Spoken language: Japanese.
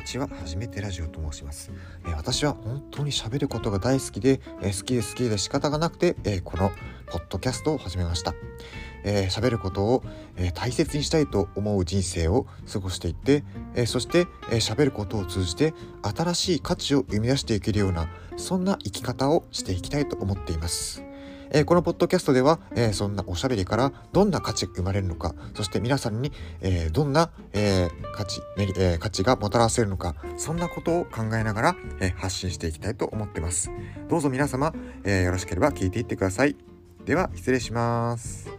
ちは。初めてラジオと申します、え、私は本当に喋ることが大好きで、え、好きで好きで仕方がなくて、え、このポッドキャストを始めました。えー、喋ることを、え、大切にしたいと思う人生を過ごしていって、え、そして、えー、喋ることを通じて新しい価値を生み出していけるようなそんな生き方をしていきたいと思っています。えー、このポッドキャストでは、えー、そんなおしゃべりからどんな価値が生まれるのか、そして皆さんに、えー、どんな、え価値、え価値がもたらせるのか、そんなことを考えながら、え発信していきたいと思ってます。どうぞ皆様、えよろしければ聞いていってください。では、失礼します。